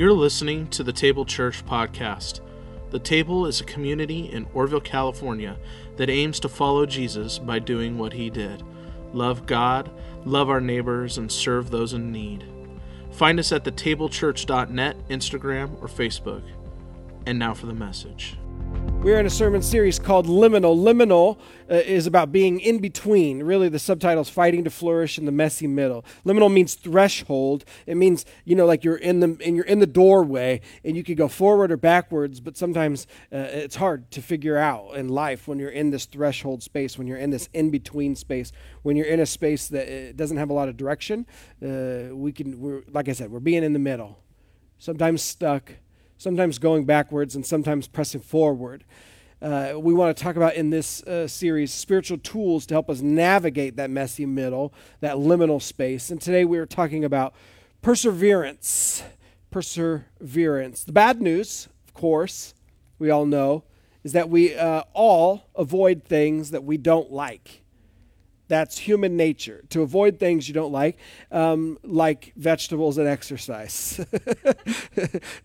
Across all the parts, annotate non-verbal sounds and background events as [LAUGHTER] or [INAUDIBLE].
You're listening to the Table Church podcast. The Table is a community in Oroville, California that aims to follow Jesus by doing what he did love God, love our neighbors, and serve those in need. Find us at thetablechurch.net, Instagram, or Facebook. And now for the message. We're in a sermon series called Liminal. Liminal uh, is about being in between. Really, the subtitle is Fighting to Flourish in the Messy Middle. Liminal means threshold. It means, you know, like you're in the, and you're in the doorway and you could go forward or backwards, but sometimes uh, it's hard to figure out in life when you're in this threshold space, when you're in this in between space, when you're in a space that uh, doesn't have a lot of direction. Uh, we can, we're, like I said, we're being in the middle, sometimes stuck sometimes going backwards and sometimes pressing forward. Uh, we want to talk about in this uh, series spiritual tools to help us navigate that messy middle, that liminal space. And today we are talking about perseverance. Perseverance. The bad news, of course, we all know, is that we uh, all avoid things that we don't like. That's human nature to avoid things you don't like, um, like vegetables and exercise. [LAUGHS]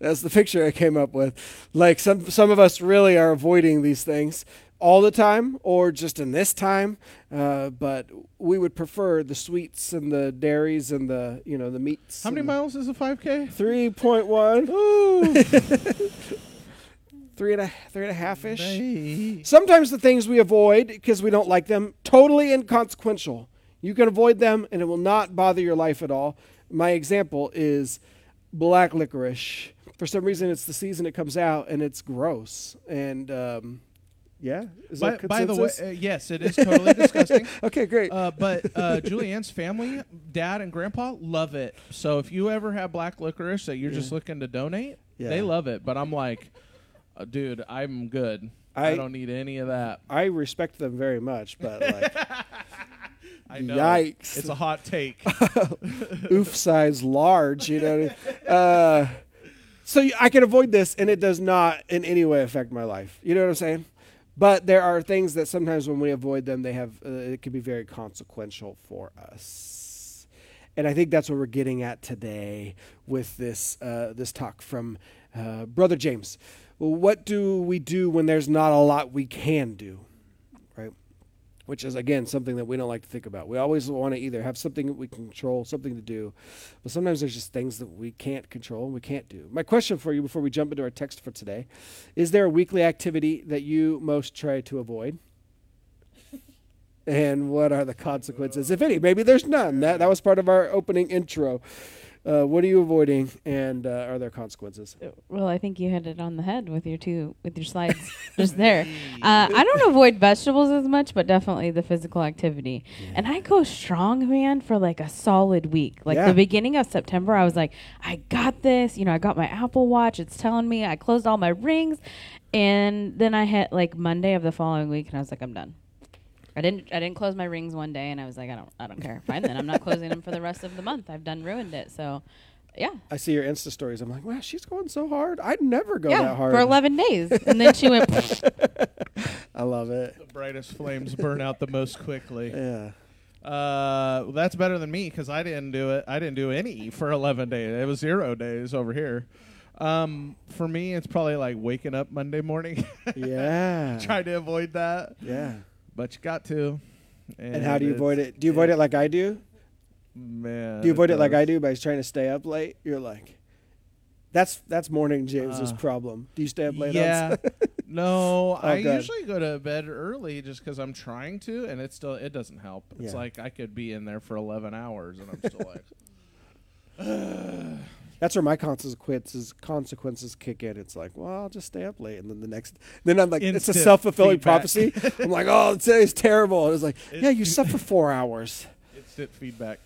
That's the picture I came up with. Like some some of us really are avoiding these things all the time or just in this time, uh, but we would prefer the sweets and the dairies and the you know the meats. How many miles is a 5K? Three point one. [LAUGHS] three and a three and a half ish. Sometimes the things we avoid because we don't like them totally inconsequential. You can avoid them and it will not bother your life at all. My example is black licorice. For some reason, it's the season it comes out and it's gross. And um, yeah, is by, by the way, uh, yes, it is totally [LAUGHS] disgusting. okay, great. Uh, but uh, [LAUGHS] Julianne's family, dad and grandpa, love it. So if you ever have black licorice that you're just looking to donate, Yeah. they love it. But I'm like, uh, dude, I'm good. I, I- don't need any of that. I respect them very much, but like [LAUGHS] I know. Yikes. It's a hot take. [LAUGHS] oof size large, you know. Uh, so I can avoid this, and it does not in any way affect my life. You know what I'm saying? But there are things that sometimes when we avoid them, they have uh, it can be very consequential for us. And I think that's what we're getting at today with this uh, this talk from uh, Brother James. Well, what do we do when there's not a lot we can do? Right? which is again something that we don't like to think about. We always want to either have something that we can control, something to do, but sometimes there's just things that we can't control and we can't do. My question for you before we jump into our text for today is there a weekly activity that you most try to avoid? And what are the consequences, if any? Maybe there's none. That, that was part of our opening intro. Uh, what are you avoiding, and uh, are there consequences? Well, I think you hit it on the head with your two with your slides [LAUGHS] just there. Uh, I don't avoid vegetables as much, but definitely the physical activity. And I go strong, man, for like a solid week. Like Yeah. the beginning of September, I was like, I got this. You know, I got my Apple Watch. It's telling me I closed all my rings, and then I hit like Monday of the following week, and I was like, I'm done. I didn't. I didn't close my rings one day, and I was like, I don't. I don't care. Fine, then I'm not closing them for the rest of the month. I've done ruined it. So, yeah, I see your Insta stories. I'm like, wow, she's going so hard. I'd never go yeah, that hard. for 11 days, and then she went. [LAUGHS] [LAUGHS] I love it. the brightest flames burn out the most quickly. Yeah. Uh, well, that's better than me because I didn't do it. I didn't do any for 11 days. It was zero days over here. Um, for me, it's probably like waking up Monday morning. [LAUGHS] Yeah. Try to avoid that, Yeah. But you got to. And how do you avoid it? Do you avoid it like I do? Man, Do you avoid it like. I do by trying to stay up late? You're like, that's that's morning James's Uh, problem. Do you stay up late? Yeah. [LAUGHS] [LAUGHS] No, I good. usually go to bed early just because I'm trying to, and it still it doesn't help. It's Yeah. like I could be in there for 11 hours, and I'm still like, [LAUGHS] [SIGHS] [SIGHS] [SIGHS] that's where my consequences consequences kick in. It's like, well, I'll just stay up late, and then the next, then I'm like, it's a self fulfilling prophecy. [LAUGHS] I'm like, oh, today's terrible. And it's like, yeah, you slept for four hours. instant feedback.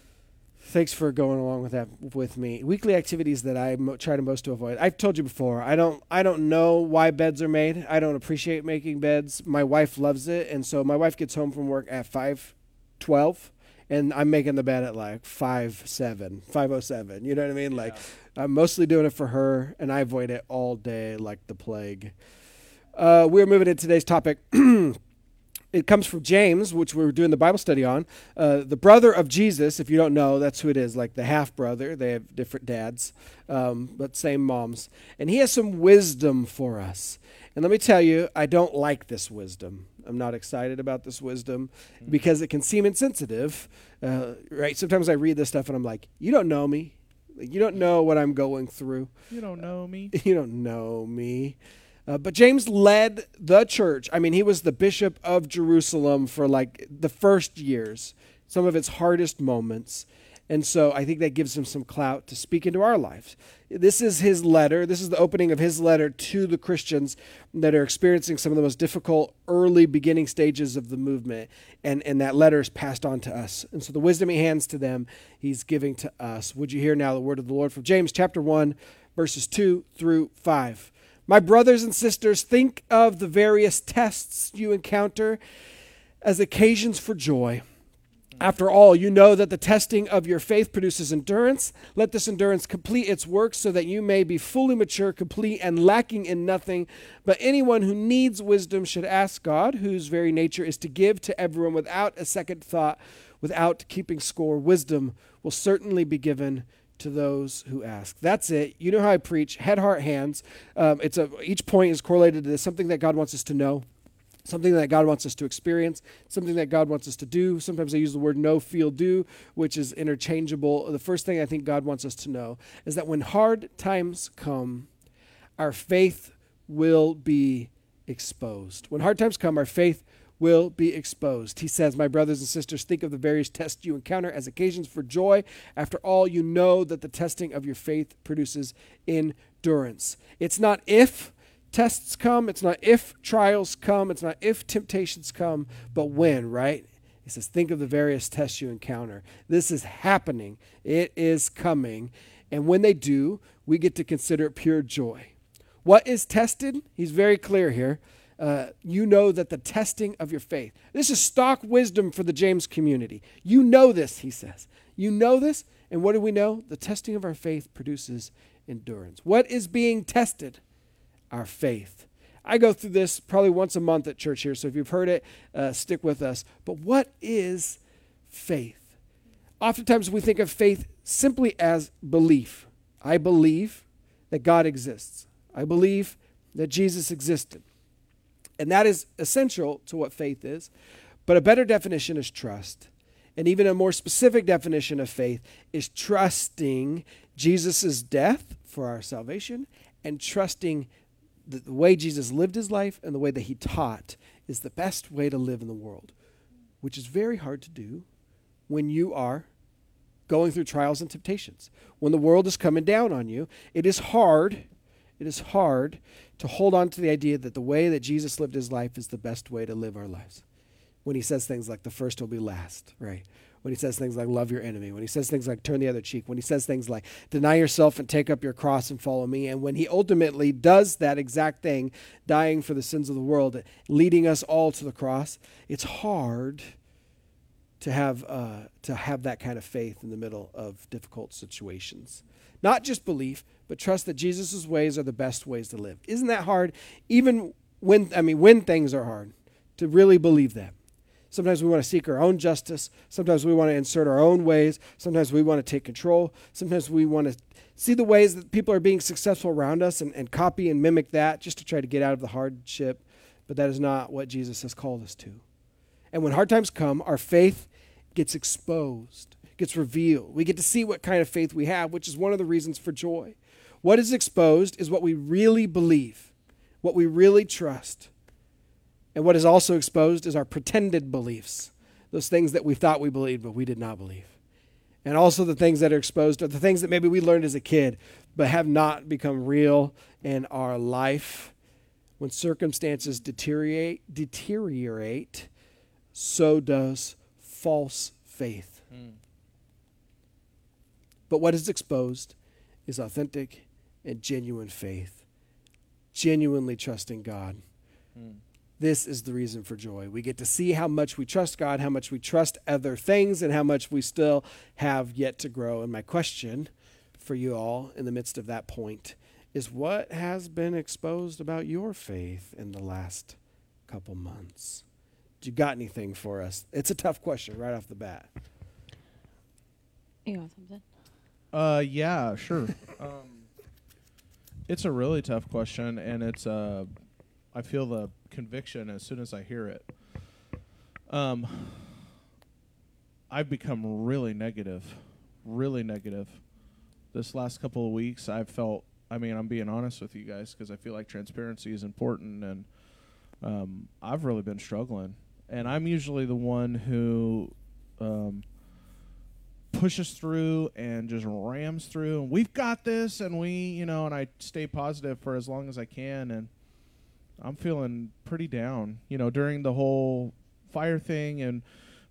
Thanks for going along with that with me. Weekly activities that I mo- try to most to avoid. I've told you before. I don't. I don't know why beds are made. I don't appreciate making beds. My wife loves it, and so my wife gets home from work at five twelve, and I'm making the bed at like five seven, five oh seven. You know what I mean? Like I'm mostly doing it for her, and I avoid it all day like the plague. Uh, we're moving to today's topic. [CLEARS THROAT] it comes from James, which we are doing the Bible study on. Uh, the brother of Jesus, if you don't know, that's who it is, like the half brother. They have different dads, um, but same moms. And he has some wisdom for us. And let me tell you, I don't like this wisdom. I'm not excited about this wisdom because it can seem insensitive, uh, right? Sometimes I read this stuff and I'm like, you don't know me. You don't know what I'm going through. You don't know me. [LAUGHS] You don't know me. Uh, but James led the church. I mean, he was the bishop of Jerusalem for like the first years, some of its hardest moments. And so I think that gives him some clout to speak into our lives. This is his letter. This is the opening of his letter to the Christians that are experiencing some of the most difficult early beginning stages of the movement. And, and that letter is passed on to us. And so the wisdom he hands to them, he's giving to us. Would you hear now the word of the Lord from James chapter 1, verses 2 through 5? My brothers and sisters, think of the various tests you encounter as occasions for joy. After all, you know that the testing of your faith produces endurance. Let this endurance complete its work so that you may be fully mature, complete, and lacking in nothing. But anyone who needs wisdom should ask God, whose very nature is to give to everyone without a second thought, without keeping score. Wisdom will certainly be given to those who ask. That's it. You know how I preach head, heart, hands. Um, it's a, each point is correlated to something that God wants us to know, something that God wants us to experience, something that God wants us to do. Sometimes I use the word know, feel, do, which is interchangeable. The first thing I think God wants us to know is that when hard times come, our faith will be exposed. When hard times come, our faith will be exposed. He says, My brothers and sisters, think of the various tests you encounter as occasions for joy. After all, you know that the testing of your faith produces endurance. It's not if tests come, it's not if trials come, it's not if temptations come, but when, right? He says, Think of the various tests you encounter. This is happening, it is coming. And when they do, we get to consider it pure joy. What is tested? He's very clear here uh, you know that the testing of your faith. This is stock wisdom for the James community. You know this, he says. You know this, and what do we know? The testing of our faith produces endurance. What is being tested? Our faith. I go through this probably once a month at church here, so if you've heard it, uh, stick with us. But what is faith? Oftentimes we think of faith simply as belief. I believe that God exists, I believe that Jesus existed. And that is essential to what faith is. But a better definition is trust. And even a more specific definition of faith is trusting Jesus' death for our salvation and trusting that the way Jesus lived his life and the way that he taught is the best way to live in the world, which is very hard to do when you are going through trials and temptations. When the world is coming down on you, it is hard it is hard to hold on to the idea that the way that Jesus lived his life is the best way to live our lives. When he says things like the first will be last, right? When he says things like love your enemy, when he says things like turn the other cheek, when he says things like deny yourself and take up your cross and follow me, and when he ultimately does that exact thing, dying for the sins of the world, leading us all to the cross, it's hard to have uh, to have that kind of faith in the middle of difficult situations. Not just belief, but trust that Jesus' ways are the best ways to live. Isn't that hard? Even when, I mean, when things are hard, to really believe that. Sometimes we want to seek our own justice. Sometimes we want to insert our own ways. Sometimes we want to take control. Sometimes we want to see the ways that people are being successful around us and, and copy and mimic that just to try to get out of the hardship. But that is not what Jesus has called us to. And when hard times come, our faith gets exposed, gets revealed. We get to see what kind of faith we have, which is one of the reasons for joy. What is exposed is what we really believe, what we really trust. And what is also exposed is our pretended beliefs, those things that we thought we believed, but we did not believe. And also the things that are exposed are the things that maybe we learned as a kid, but have not become real in our life. When circumstances deteriorate, deteriorate, so does false faith. Mm. But what is exposed is authentic and genuine faith, genuinely trusting God. Mm. This is the reason for joy. We get to see how much we trust God, how much we trust other things, and how much we still have yet to grow. And my question for you all in the midst of that point is what has been exposed about your faith in the last couple months? Do you got anything for us? It's a tough question right off the bat. You want something? Uh, yeah, sure. [LAUGHS] um, it's a really tough question, and it's uh, I feel the conviction as soon as I hear it. Um, I've become really negative, really negative. This last couple of weeks, I've felt. I mean, I'm being honest with you guys because I feel like transparency is important, and um, I've really been struggling. And I'm usually the one who um, pushes through and just rams through and we've got this and we you know and i stay positive for as long as i can and i'm feeling pretty down you know during the whole fire thing and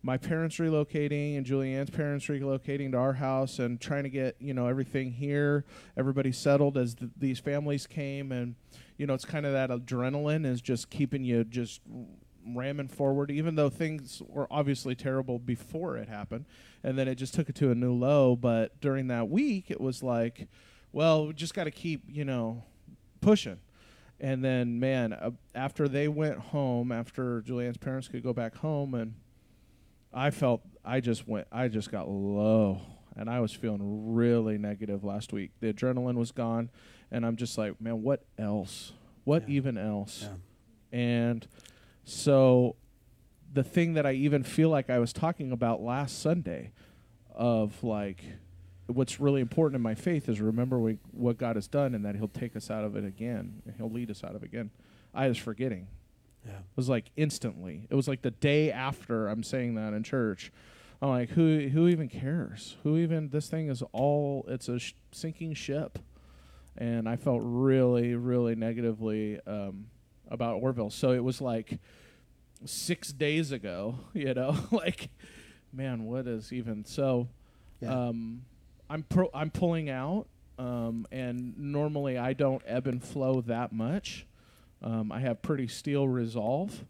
my parents relocating and julianne's parents relocating to our house and trying to get you know everything here everybody settled as th- these families came and you know it's kind of that adrenaline is just keeping you just ramming forward even though things were obviously terrible before it happened and then it just took it to a new low. But during that week, it was like, well, we just got to keep, you know, pushing. And then, man, uh, after they went home, after Julianne's parents could go back home, and I felt I just went, I just got low, and I was feeling really negative last week. The adrenaline was gone, and I'm just like, man, what else? What Yeah. even else? Yeah. And so the thing that I even feel like I was talking about last Sunday of like what's really important in my faith is remember we, what God has done and that he'll take us out of it again and he'll lead us out of it again. I was forgetting. Yeah. It was like instantly. It was like the day after I'm saying that in church. I'm like, who who even cares? Who even this thing is all it's a sh- sinking ship, and I felt really really negatively um, about Oroville. So it was like six days ago, [LAUGHS] you know, [LAUGHS] like, man, what is even so? Yeah. Um, I'm pro- I'm pulling out, um, and normally I don't ebb and flow that much. Um, I have pretty steel resolve,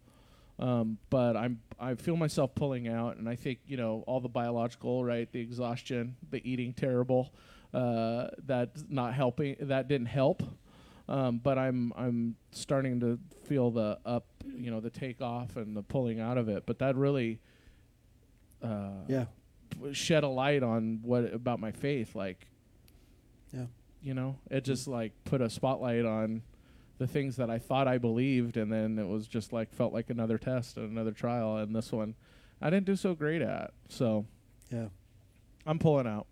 um, but I'm I feel myself pulling out, and I think you know all the biological, right? The exhaustion, the eating terrible, uh, that's not helping. That didn't help. Um, but I'm I'm starting to feel the up, you know, the takeoff and the pulling out of it. But that really uh, Yeah. Shed a light on what about my faith. Like, Yeah. you know, it just like put a spotlight on the things that I thought I believed, and then it was just like felt like another test and another trial. And this one, I didn't do so great at. So Yeah. I'm pulling out,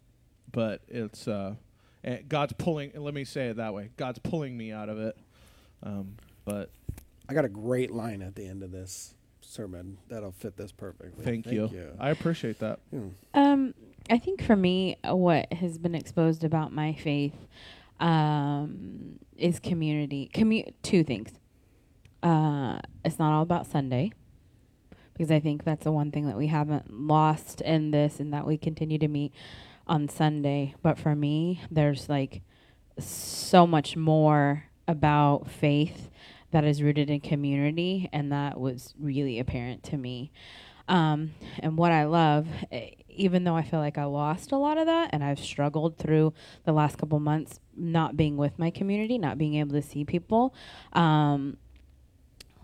but it's uh, and God's pulling. Let me say it that way. God's pulling me out of it. Um, but I got a great line at the end of this sermon that'll fit this perfectly. thank, you. I appreciate that. Hmm. Um, I think for me, uh, what has been exposed about my faith um, is community. Commu- two things. Uh, it's not all about Sunday, because I think that's the one thing that we haven't lost in this, and that we continue to meet on Sunday. But for me, there's like so much more about faith that is rooted in community, and that was really apparent to me. Um, and what I love, eh, even though I feel like I lost a lot of that, and I've struggled through the last couple months not being with my community, not being able to see people, um,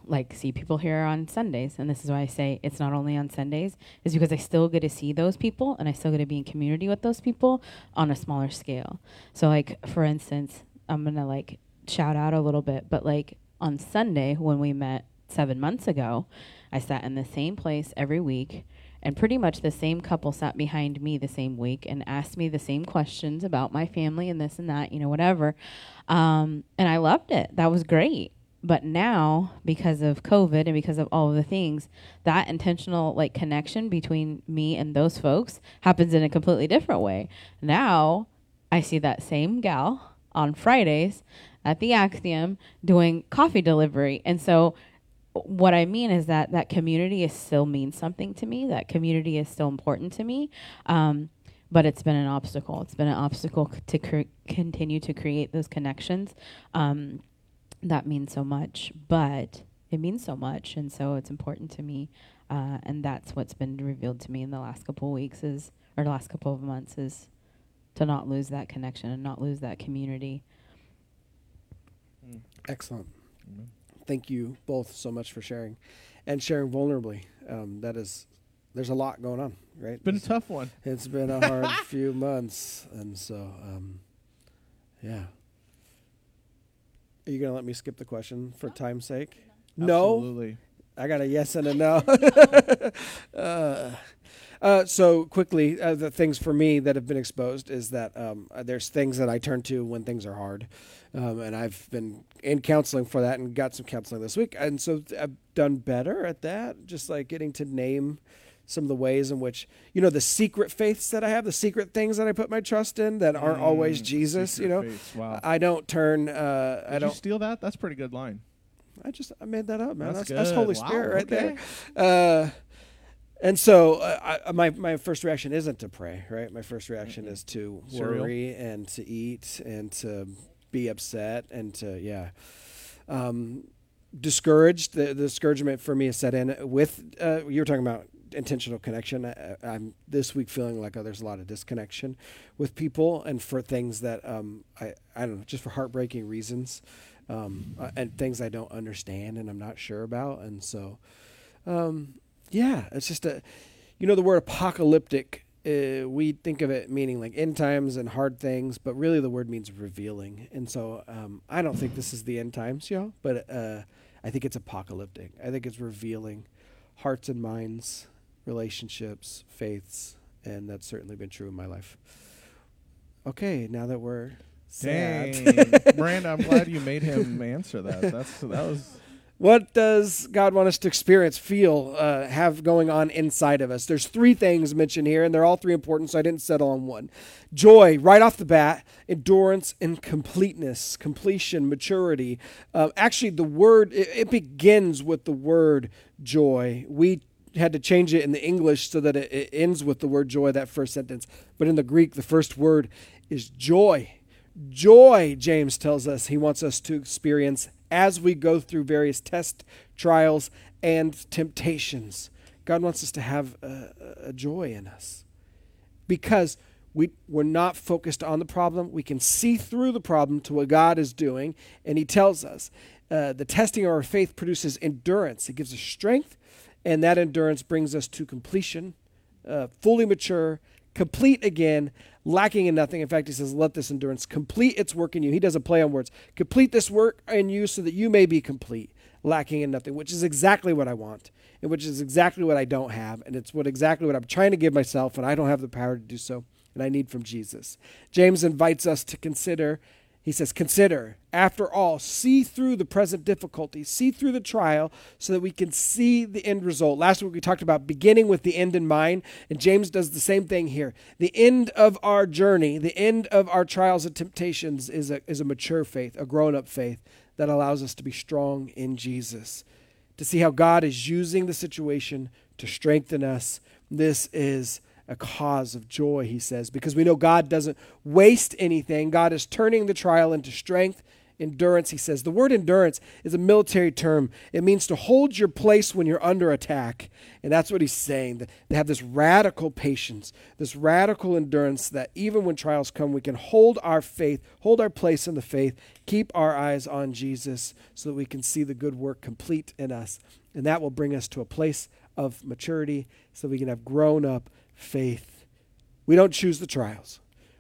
like see people here on Sundays. And this is why I say it's not only on Sundays, is because I still get to see those people and I still get to be in community with those people on a smaller scale. So, like, for instance, I'm to like shout out a little bit, but like on Sunday when we met seven months ago, I sat in the same place every week, and pretty much the same couple sat behind me the same week and asked me the same questions about my family and this and that, you know, whatever. Um, and I loved it. That was great. But now, because of COVID and because of all of the things, that intentional like connection between me and those folks happens in a completely different way. Now, I see that same gal on Fridays at the Axiom doing coffee delivery. And so what I mean is that that community is still means something to me. That community is still important to me. Um, but it's been an obstacle. It's been an obstacle c- to cre- continue to create those connections. Um, that means so much, but it means so much, and so it's important to me. Uh, and that's what's been revealed to me in the last couple of weeks is, or the last couple of months is, to not lose that connection and not lose that community. Excellent. thank you both so much for sharing and sharing vulnerably. Um, that is, there's a lot going on, right? It's been a It's- tough one. it's been a hard [LAUGHS] few months, and so um, yeah. Are you gonna let me skip the question for time's sake? No, Absolutely. I got a yes and a no. [LAUGHS] uh, uh, so quickly, uh, the things for me that have been exposed is that um, uh, there's things that I turn to when things are hard, um, and I've been in counseling for that and got some counseling this week, and so I've done better at that. Just like getting to name some of the ways in which you know the secret faiths that I have, the secret things that I put my trust in that aren't always Mm, Jesus. You know. Wow. I don't turn. Uh, I don't. steal that? That's a pretty good line. I just I made that up, man. That's That's, that's. Holy Wow, Spirit right okay. there. Uh, and so uh, I, my my first reaction isn't to pray, right? My first reaction is to worry and to eat and to be upset and to yeah, um, discouraged. The, the discouragement for me is set in with uh, you were talking about intentional connection. I, I'm this week feeling like oh, there's a lot of disconnection with people and for things that um, I I don't know just for heartbreaking reasons um, uh, and things I don't understand and I'm not sure about. And so, um, yeah, it's just a, you know, the word apocalyptic. Uh, we think of it meaning like end times and hard things, but really the word means revealing. And so, um, I don't think this is the end times, yo, but uh, I think it's apocalyptic. I think it's revealing hearts and minds, relationships, faiths, and that's certainly been true in my life. Okay, now that we're. Dang, [LAUGHS] Brand, I'm glad you made him answer that. That's that was What does God want us to experience, feel, uh, have going on inside of us? There's three things mentioned here, and they're all three important, so I didn't settle on one. Joy, right off the bat, endurance and completeness, completion, maturity. Uh, actually, the word, it, it begins with the word joy. We had to change it in the English so that it, it ends with the word joy, that first sentence. But in the Greek, the first word is joy. Joy, James tells us, he wants us to experience as we go through various tests, trials, and temptations. God wants us to have a, a joy in us because we, we're not focused on the problem. We can see through the problem to what God is doing. And He tells us uh, the testing of our faith produces endurance, it gives us strength, and that endurance brings us to completion, uh, fully mature, complete again, lacking in nothing. In fact, he says, Let this endurance complete its work in you. He does a play on words. Complete this work in you so that you may be complete, lacking in nothing, which is exactly what I want, and which is exactly what I don't have. And it's what exactly what I'm trying to give myself, and I don't have the power to do so, and I need from Jesus. James invites us to consider. He says, Consider, after all, see through the present difficulty, see through the trial, so that we can see the end result. Last week we talked about beginning with the end in mind, and James does the same thing here. The end of our journey, the end of our trials and temptations is a, is a mature faith, a grown up faith that allows us to be strong in Jesus. To see how God is using the situation to strengthen us. This is a cause of joy, he says, because we know God doesn't waste anything. God is turning the trial into strength, endurance, he says. The word endurance is a military term, it means to hold your place when you're under attack. And that's what he's saying. They have this radical patience, this radical endurance that even when trials come, we can hold our faith, hold our place in the faith, keep our eyes on Jesus so that we can see the good work complete in us. And that will bring us to a place of maturity so we can have grown up faith. We don't choose the trials,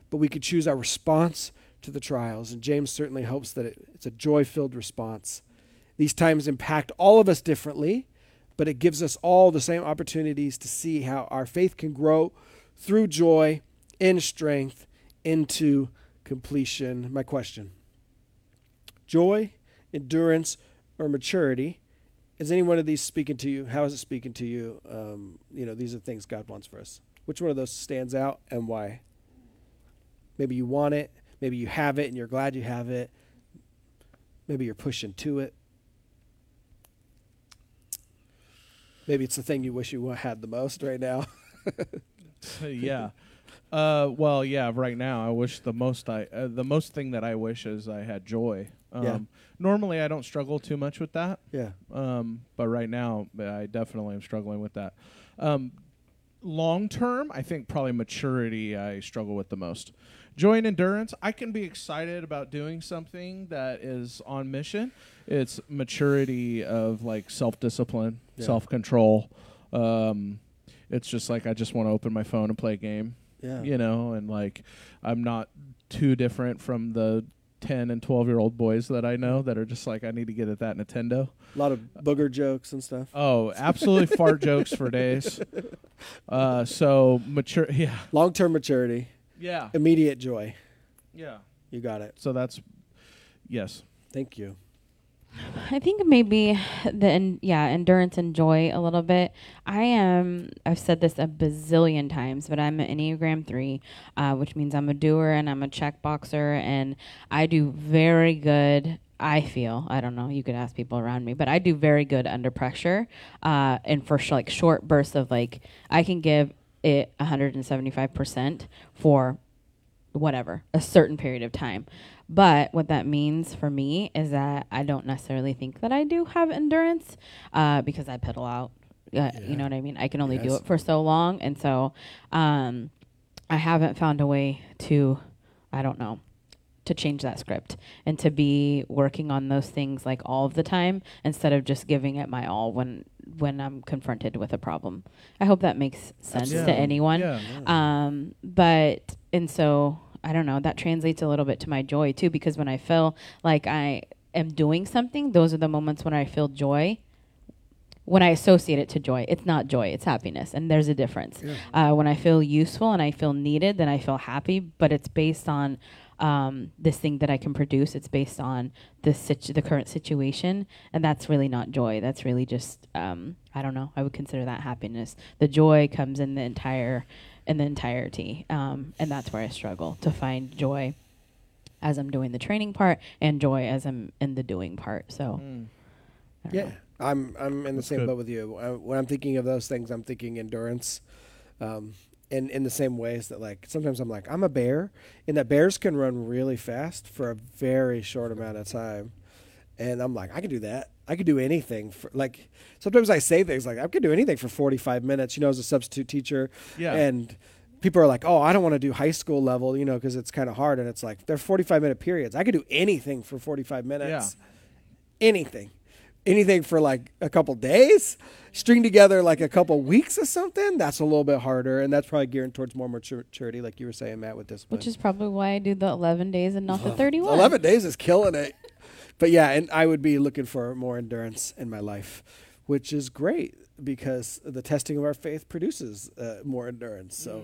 but we could choose our response to the trials. And James certainly hopes that it, it's a joy filled response. These times impact all of us differently, but it gives us all the same opportunities to see how our faith can grow through joy in strength into completion. My question joy, endurance, or maturity? Is any one of these speaking to you? How is it speaking to you? Um, you know, these are things God wants for us. Which one of those stands out and why? Maybe you want it. Maybe you have it and you're glad you have it. Maybe you're pushing to it. Maybe it's the thing you wish you had the most right now. [LAUGHS] yeah. Uh, well, yeah. Right now, I wish the most I uh, the most thing that I wish is I had joy. Um, Yeah. Normally, I don't struggle too much with that. yeah. Um, but right now, I definitely am struggling with that. Um, long term, I think probably maturity I struggle with the most. Joy and endurance, I can be excited about doing something that is on mission. It's maturity of like self discipline, Yeah. self control. Um, it's just like I just want to open my phone and play a game, Yeah. you know, and like I'm not too different from the 10 and 12 year old boys that I know that are just like, I need to get at that Nintendo. A lot of booger jokes and stuff. Oh, absolutely [LAUGHS] fart jokes for days. Uh, so mature, [LAUGHS] yeah, Long term maturity, yeah, immediate joy. yeah. You got it. So that's yes. Thank you. I think maybe the en- yeah endurance and joy a little bit. I am. I've said this a bazillion times, but I'm an Enneagram three, uh, which means I'm a doer and I'm a check boxer, and I do very good. I feel I don't know. You could ask people around me, but I do very good under pressure, uh, and for sh- like short bursts of like I can give it 175 percent for whatever a certain period of time. But what that means for me is that I don't necessarily think that I do have endurance uh, because I pedal out. Uh, You know what I mean? I can only do it for so long, and so um, I haven't found a way to, I don't know, to change that script and to be working on those things like all of the time instead of just giving it my all when when I'm confronted with a problem. I hope that makes sense to Absolutely. anyone. Yeah. Um, but and so I don't know. That translates a little bit to my joy too, because when I feel like I am doing something, those are the moments when I feel joy. When I associate it to joy, it's not joy; it's happiness, and there's a difference. Uh, when I feel useful and I feel needed, then I feel happy. But it's based on um, this thing that I can produce. It's based on the situ- the current situation, and that's really not joy. That's really just um, I don't know. I would consider that happiness. The joy comes in the entire in the entirety, um, and that's where I struggle to find joy as I'm doing the training part and joy as I'm in the doing part. So Mm. Yeah, know. I'm I'm in the That's same good. boat with you. Uh, when I'm thinking of those things, I'm thinking endurance. Um, in in the same ways that like sometimes I'm like I'm a bear, and that bears can run really fast for a very short amount of time, and I'm like I can do that. I could do anything for like. Sometimes I say things like I could do anything for 45 minutes. You know, as a substitute teacher, Yeah. and people are like, "Oh, I don't want to do high school level," you know, because it's kind of hard. And it's like they're 45 minute periods. I could do anything for 45 minutes. Yeah. Anything, anything for like a couple days. String together like a couple weeks or something. That's a little bit harder, and that's probably geared towards more maturity, like you were saying, Matt, with this. which is probably why I do the 11 days and not the 31. 11 days is killing it. But yeah, and I would be looking for more endurance in my life, which is great because the testing of our faith produces uh, more endurance. So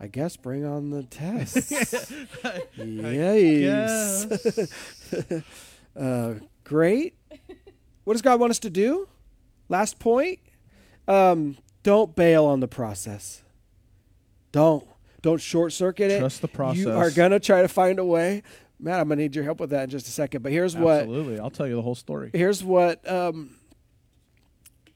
I guess bring on the [LAUGHS] tests. yes. [LAUGHS] uh, great. What does God want us to do? Last point. Um, don't bail on the process. Don't. Don't short circuit it. Trust the process. You are gonna try to find a way. Matt, I'm gonna need your help with that in just a second. But here's what Absolutely. I'll tell you the whole story. here's what um,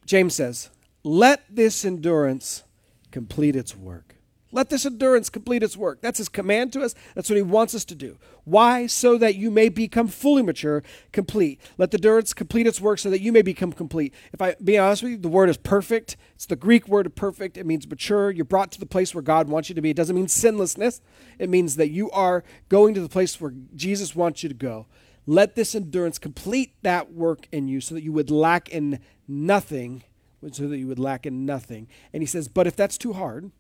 James says: Let this endurance complete its work. Let this endurance complete its work. That's his command to us. That's what he wants us to do. Why? So that you may become fully mature, complete. Let the endurance complete its work so that you may become complete. If I be honest with you, the word is perfect. It's the Greek word perfect. It means mature. You're brought to the place where God wants you to be. It doesn't mean sinlessness. It means that you are going to the place where Jesus wants you to go. Let this endurance complete that work in you so that you would lack in nothing, so that you would lack in nothing. And he says, but if that's too hard,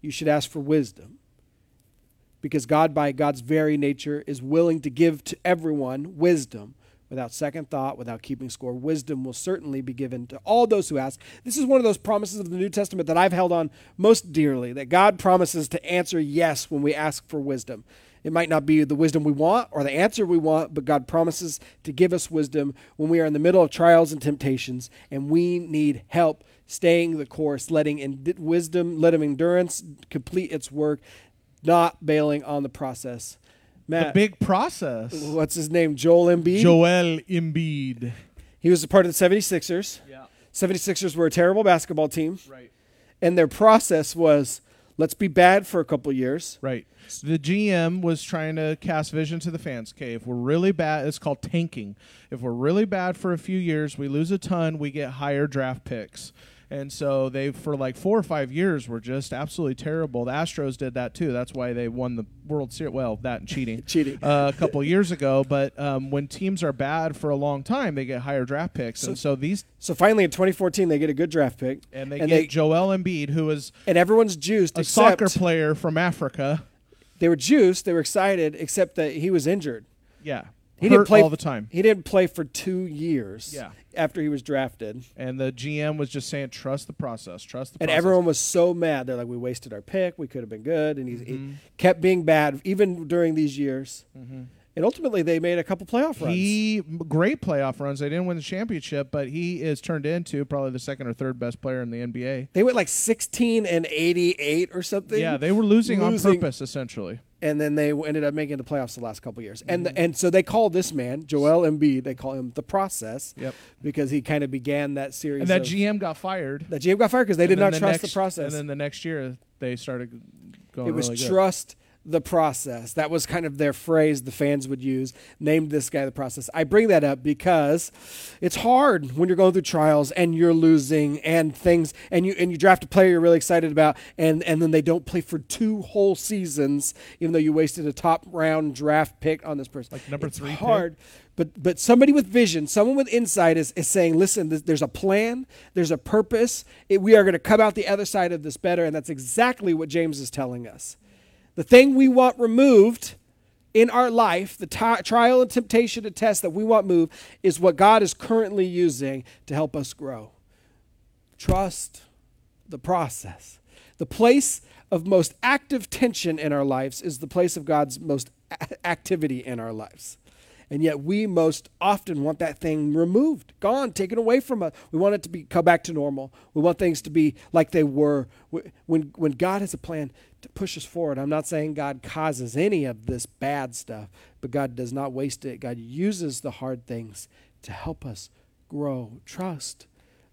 you should ask for wisdom. Because God, by God's very nature, is willing to give to everyone wisdom without second thought, without keeping score. Wisdom will certainly be given to all those who ask. This is one of those promises of the New Testament that I've held on most dearly that God promises to answer yes when we ask for wisdom. It might not be the wisdom we want or the answer we want, but God promises to give us wisdom when we are in the middle of trials and temptations and we need help staying the course, letting in wisdom, letting endurance complete its work, not bailing on the process. The big process. what's his name? Joel Embiid. Joel Embiid. He was a part of the 76ers. Yeah. 76ers were a terrible basketball team, Right. and their process was let's be bad for a couple years. Right. The GM was trying to cast vision to the fans. Okay, if we're really bad, it's called tanking. If we're really bad for a few years, we lose a ton, we get higher draft picks. And so they, for like four or five years, were just absolutely terrible. The Astros did that too. That's why they won the World Series. Well, that and cheating, [LAUGHS] Cheating. uh, a couple years ago. But um, when teams are bad for a long time, they get higher draft picks, and so these So finally in 2014 they get a good draft pick, and they and get they Joel Embiid, who is and everyone's juiced a soccer player from Africa. they were juiced, they were excited, except that he was injured. Yeah, He hurt didn't play all the time. He didn't play for two years. Yeah. after he was drafted, And the GM was just saying, trust the process, trust the process. and process. everyone was so mad. They're like, "We wasted our pick. We could have been good." And he, he Mm-hmm. kept being bad even during these years. And ultimately, they made a couple playoff runs. He great playoff runs. They didn't win the championship, but he is turned into probably the second or third best player in the NBA. they went like 16 and 88 or something. Yeah, they were losing, Losing. on purpose, essentially. And then they ended up making the playoffs the last couple years. And Mm-hmm. and so they call this man Joel Embiid. They call him the process. Yep. Because he kind of began that series. And that of- GM got fired. that GM got fired because they did And then not trust next- the process. And then the next year, they started going it was really good. The process. That was kind of their phrase the fans would use. Named this guy the process. I bring that up because it's hard when you're going through trials and you're losing and things and you and you draft a player you're really excited about and and then they don't play for two whole seasons even though you wasted a top round draft pick on this person. Like number It's three pick? hard. But but somebody with vision, someone with insight is, is saying, listen, th- there's a plan, there's a purpose. It, we are going to come out the other side of this better, and that's exactly what James is telling us. The thing we want removed in our life, the ti- trial and temptation and test that we want moved, is what God is currently using to help us grow. Trust the process. The place of most active tension in our lives is the place of God's most a- activity in our lives. And yet we most often want that thing removed, gone, taken away from us. We want it to be come back to normal. We want things to be like they were. When when God has a plan to push us forward, I'm not saying God causes any of this bad stuff, but God does not waste it. God uses the hard things to help us grow. Trust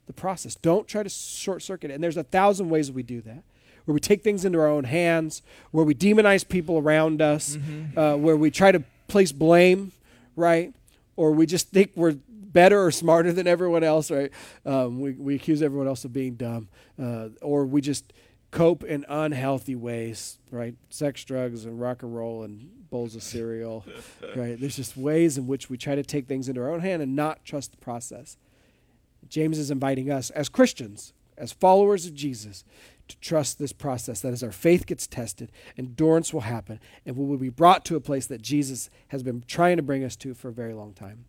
the process. Don't try to short circuit it. And there's a thousand ways we do that. Where we take things into our own hands, where we demonize people around us, uh, where we try to place blame, right? Or we just think we're better or smarter than everyone else, right? Um, we, we accuse everyone else of being dumb. Uh, or we just cope in unhealthy ways, right? Sex, drugs, and rock and roll and bowls of cereal, [LAUGHS] right? There's just ways in which we try to take things into our own hand and not trust the process. James is inviting us as Christians, as followers of Jesus, to trust this process. That as our faith gets tested, endurance will happen, and we will be brought to a place that Jesus has been trying to bring us to for a very long time.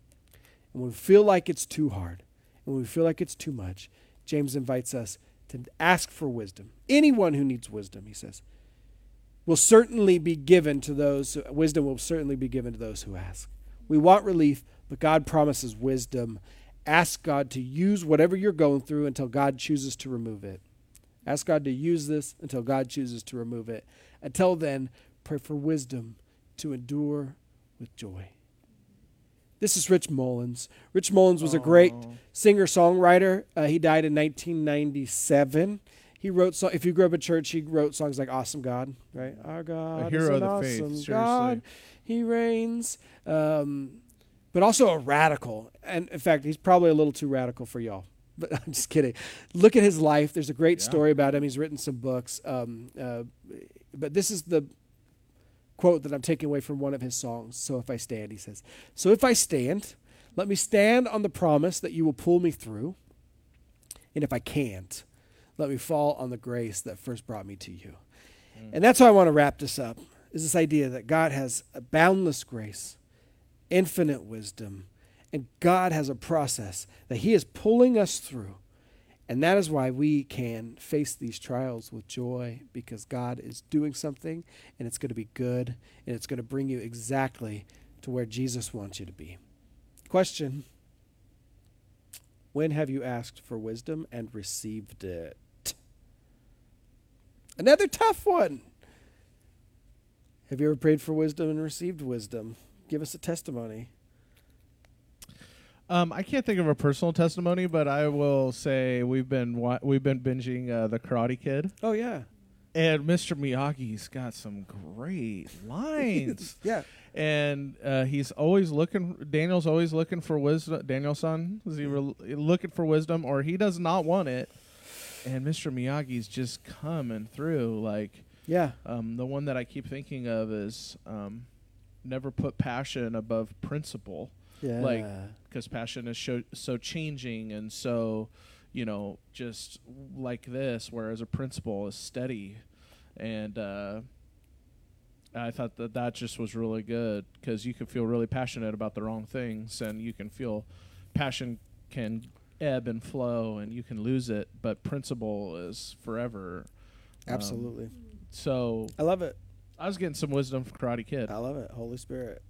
And when we feel like it's too hard, and when we feel like it's too much, James invites us to ask for wisdom. Anyone who needs wisdom, he says, will certainly be given to those, wisdom will certainly be given to those who ask. We want relief, but God promises wisdom. Ask God to use whatever you're going through until God chooses to remove it. Ask God to use this until God chooses to remove it. Until then, pray for wisdom to endure with joy. This is Rich Mullins. Rich Mullins was a great singer songwriter. Uh, he died in 1997. He wrote, so- if you grew up in church, he wrote songs like Awesome God, right? Our God hero is of an the faith, awesome seriously. God. He reigns. Um, but also a radical. And in fact, he's probably a little too radical for y'all. [LAUGHS] But I'm just kidding. Look at his life. There's a great Yeah. story about him. He's written some books. Um, uh, but this is the quote that I'm taking away from one of his songs. So if I stand, he says, So if I stand, let me stand on the promise that you will pull me through. And if I can't, let me fall on the grace that first brought me to you. Mm. And that's how I want to wrap this up. Is this idea that God has a boundless grace, infinite wisdom, and God has a process that He is pulling us through. And that is why we can face these trials with joy because God is doing something and it's going to be good and it's going to bring you exactly to where Jesus wants you to be. Question When have you asked for wisdom and received it? Another tough one. Have you ever prayed for wisdom and received wisdom? Give us a testimony. Um, I can't think of a personal testimony, but I will say we've been wa- we've been binging uh, the Karate Kid, Oh, yeah. and Mr. Miyagi's got some great [LAUGHS] lines. Yeah. and uh, he's always looking. Daniel's always looking for wisdom. Daniel's son is he re- looking for wisdom, or he does not want it. and Mr. Miyagi's just coming through. Like Yeah. um, the one that I keep thinking of is um, never put passion above principle. Yeah. Like, because passion is so, so changing and so you know just like this whereas a principle is steady and uh, i thought that that just was really good because you can feel really passionate about the wrong things and you can feel passion can ebb and flow and you can lose it but principle is forever Um, Absolutely. so I love it. i was getting some wisdom from karate kid I love it. Holy Spirit.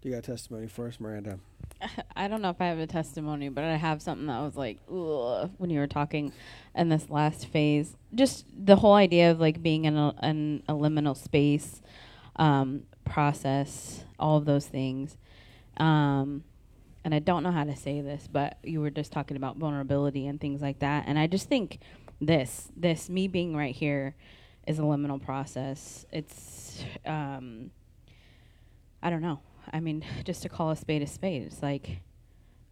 Do you got testimony for us, Miranda? I don't know if I have a testimony, but I have something that was like, ugh, when you were talking in this last phase. Just the whole idea of like being in a, a liminal space, um, process, all of those things. Um, and I don't know how to say this, but you were just talking about vulnerability and things like that. And I just think this, this, me being right here is a liminal process. It's, um, I don't know. I mean, [LAUGHS] just to call a spade a spade, it's like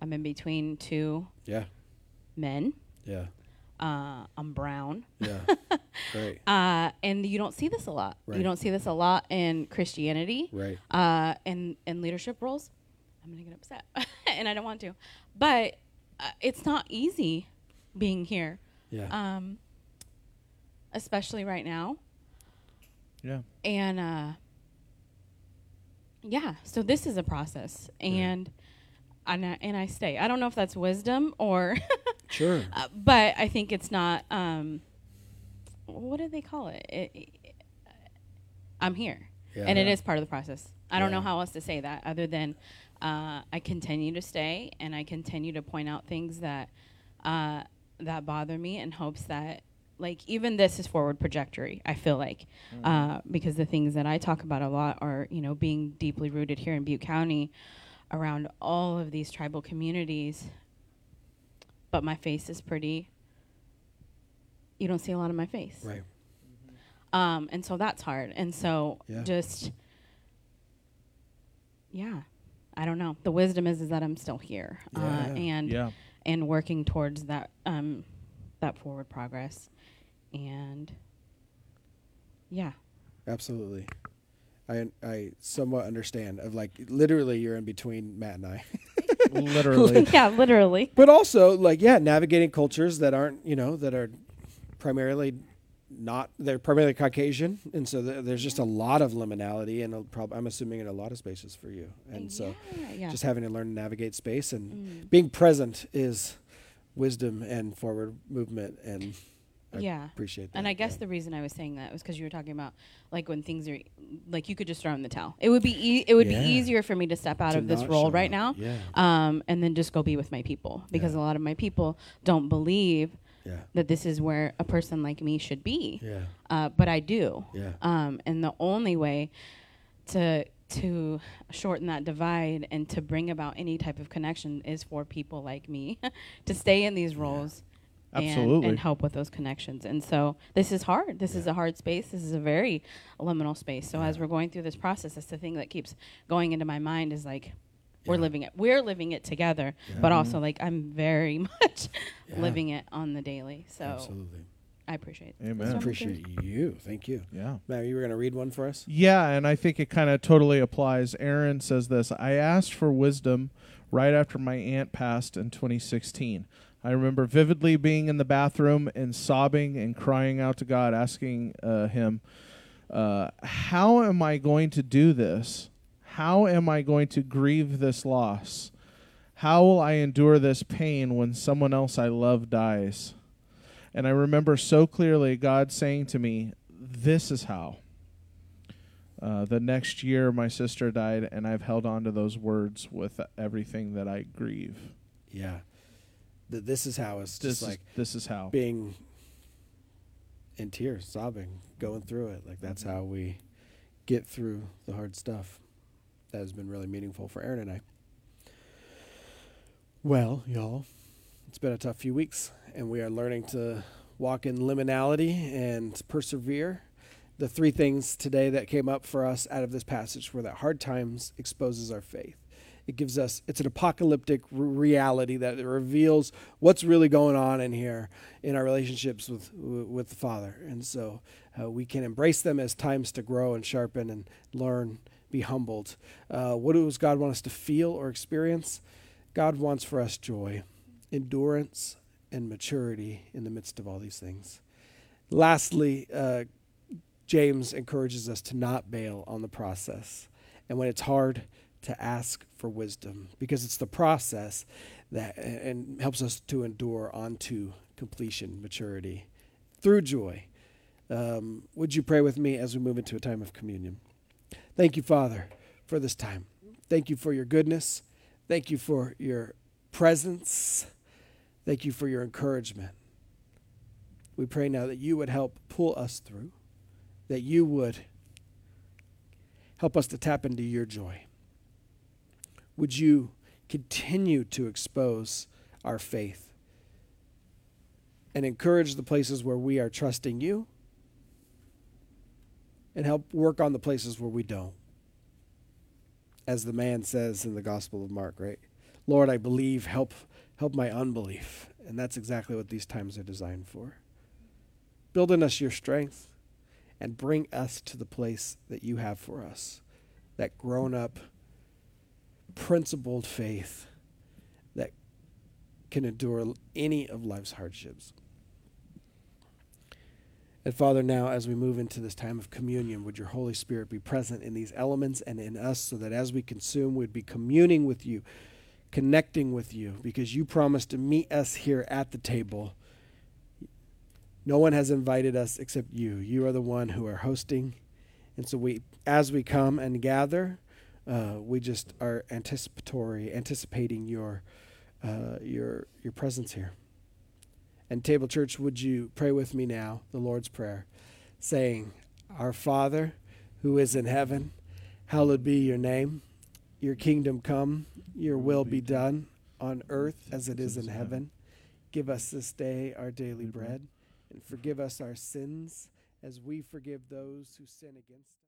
I'm in between two Yeah. men. Yeah. Uh, I'm brown. Yeah. [LAUGHS] right. Uh, and you don't see this a lot. Right. You don't see this a lot in Christianity. Right. Uh, in in leadership roles. I'm gonna get upset, [LAUGHS] and I don't want to, but uh, it's not easy being here, Yeah. um, especially right now. yeah And uh, yeah, so this is a process, and and I, and I stay. I don't know if that's wisdom or, [LAUGHS] sure. uh, but I think it's not. Um, what do they call it? It- it- I'm here, Yeah. and it is part of the process. I don't know how else to say that other than uh, I continue to stay and I continue to point out things that uh, that bother me in hopes that like even this is forward trajectory. I feel like uh, because the things that I talk about a lot are you know being deeply rooted here in Butte County around all of these tribal communities. But my face is pretty. You don't see a lot of my face. Right. Um, and so that's hard. And so Yeah. just, yeah, I don't know. The wisdom is is that I'm still here, uh, Yeah. and yeah and working towards that um, that forward progress, and yeah, Absolutely. I I somewhat understand of like literally you're in between Matt and I. [LAUGHS] [LAUGHS] literally [LAUGHS] yeah, literally. but also like yeah, navigating cultures that aren't, you know, that are primarily not they're primarily Caucasian and so th- there's just a lot of liminality and a prob- I'm assuming in a lot of spaces for you. And so yeah, yeah. just having to learn to navigate space and Mm. being present is wisdom and forward movement and I yeah. appreciate that. And I guess yeah. the reason I was saying that was because you were talking about like when things are like you could just throw in the towel. It would be e- it would Yeah. be easier for me to step out To of this role right now, Yeah. um, and then just go be with my people because a lot of my people don't believe that this is where a person like me should be. Yeah. Uh, but I do. Yeah. Um, and the only way to to shorten that divide and to bring about any type of connection is for people like me [LAUGHS] to stay in these roles Absolutely. and help with those connections. And so this is hard. This is a hard space. This is a very liminal space. So as we're going through this process, that's the thing that keeps going into my mind is like we're living it. We're living it together, Yeah. but also mm-hmm. like I'm very [LAUGHS] much Yeah. living it on the daily. So Absolutely. I appreciate it. Amen. I appreciate you. Thank you. yeah Matt, you were going to read one for us? Yeah, and I think it kind of totally applies. Aaron says this I asked for wisdom right after my aunt passed in 2016. I remember vividly being in the bathroom and sobbing and crying out to God, asking uh, Him, uh, How am I going to do this? How am I going to grieve this loss? How will I endure this pain when someone else I love dies? And I remember so clearly God saying to me, This is how. Uh, the next year, my sister died, and I've held on to those words with everything that I grieve. Yeah. Th- this is how it's This just is, like this is how. being in tears, sobbing, going through it. Like that's mm-hmm. how we get through the hard stuff. That has been really meaningful for Aaron and I. Well, y'all, it's been a tough few weeks, and we are learning to walk in liminality and persevere. The three things today that came up for us out of this passage were that hard times exposes our faith. It gives us, it's an apocalyptic reality that reveals what's really going on in here in our relationships with, with the Father. And so uh, we can embrace them as times to grow and sharpen and learn, be humbled. Uh, what does God want us to feel or experience? God wants for us joy, endurance, and maturity in the midst of all these things. Lastly, uh, James encourages us to not bail on the process. And when it's hard, to ask for wisdom because it's the process that and helps us to endure onto completion, maturity through joy. Um, would you pray with me as we move into a time of communion? Thank you, Father, for this time. Thank you for your goodness. Thank you for your presence. Thank you for your encouragement. We pray now that you would help pull us through, that you would help us to tap into your joy would you continue to expose our faith and encourage the places where we are trusting you and help work on the places where we don't? As the man says in the Gospel of Mark, right? Lord, I believe, help help my unbelief. And that's exactly what these times are designed for. Build in us your strength and bring us to the place that you have for us. That grown up principled faith that can endure any of life's hardships. And Father, now as we move into this time of communion, would your Holy Spirit be present in these elements and in us so that as we consume, we'd be communing with you, connecting with you, because you promised to meet us here at the table. No one has invited us except you. You are the one who are hosting. And so we as we come and gather, uh, we just are anticipatory, anticipating your uh, your your presence here. And Table Church, would you pray with me now the Lord's Prayer, saying, Our Father, who is in heaven, hallowed be your name. Your kingdom come, your will be done on earth as it is in heaven. Give us this day our daily bread, and forgive us our sins as we forgive those who sin against us.